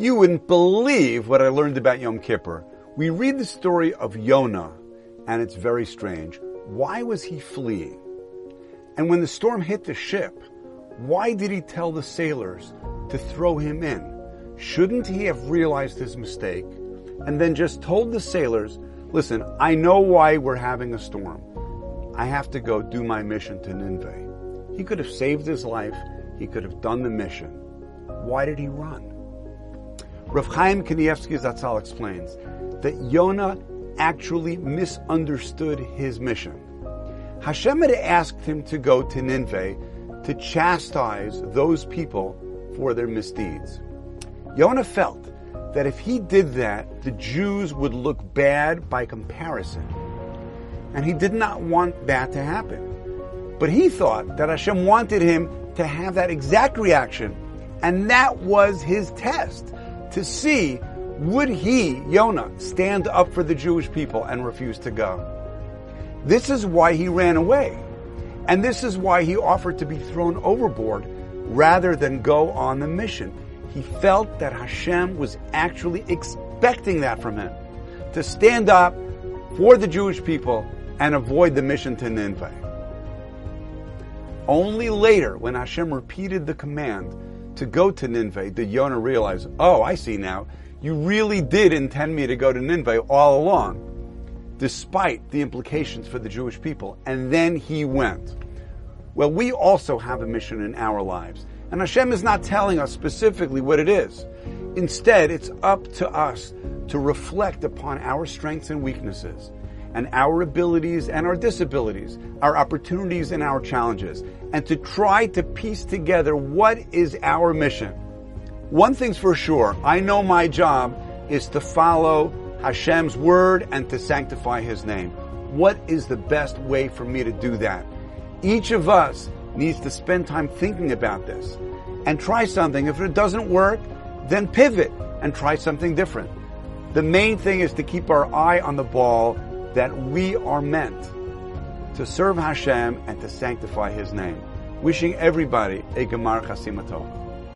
You wouldn't believe what I learned about Yom Kippur. We read the story of Yonah, and it's very strange. Why was he fleeing? And when the storm hit the ship, why did he tell the sailors to throw him in? Shouldn't he have realized his mistake and then just told the sailors, listen, I know why we're having a storm. I have to go do my mission to Nineveh. He could have saved his life. He could have done the mission. Why did he run? Rav Chaim Kanievsky Zatzal explains that Yonah actually misunderstood his mission. Hashem had asked him to go to Nineveh to chastise those people for their misdeeds. Yonah felt that if he did that, the Jews would look bad by comparison. And he did not want that to happen. But he thought that Hashem wanted him to have that exact reaction. And that was his test to see would he, Yonah, stand up for the Jewish people and refuse to go. This is why he ran away. And this is why he offered to be thrown overboard rather than go on the mission. He felt that Hashem was actually expecting that from him to stand up for the Jewish people and avoid the mission to Nineveh. Only later, when Hashem repeated the command to go to Nineveh, did Yonah realize, oh, I see now, you really did intend me to go to Nineveh all along despite the implications for the Jewish people. And then he went. Well, we also have a mission in our lives. And Hashem is not telling us specifically what it is. Instead, it's up to us to reflect upon our strengths and weaknesses, and our abilities and our disabilities, our opportunities and our challenges, and to try to piece together what is our mission. One thing's for sure, I know my job is to follow Hashem's word and to sanctify His name. What is the best way for me to do that? Each of us needs to spend time thinking about this and try something. If it doesn't work, then pivot and try something different. The main thing is to keep our eye on the ball that we are meant to serve Hashem and to sanctify His name. Wishing everybody a Gemar Chasima Tova.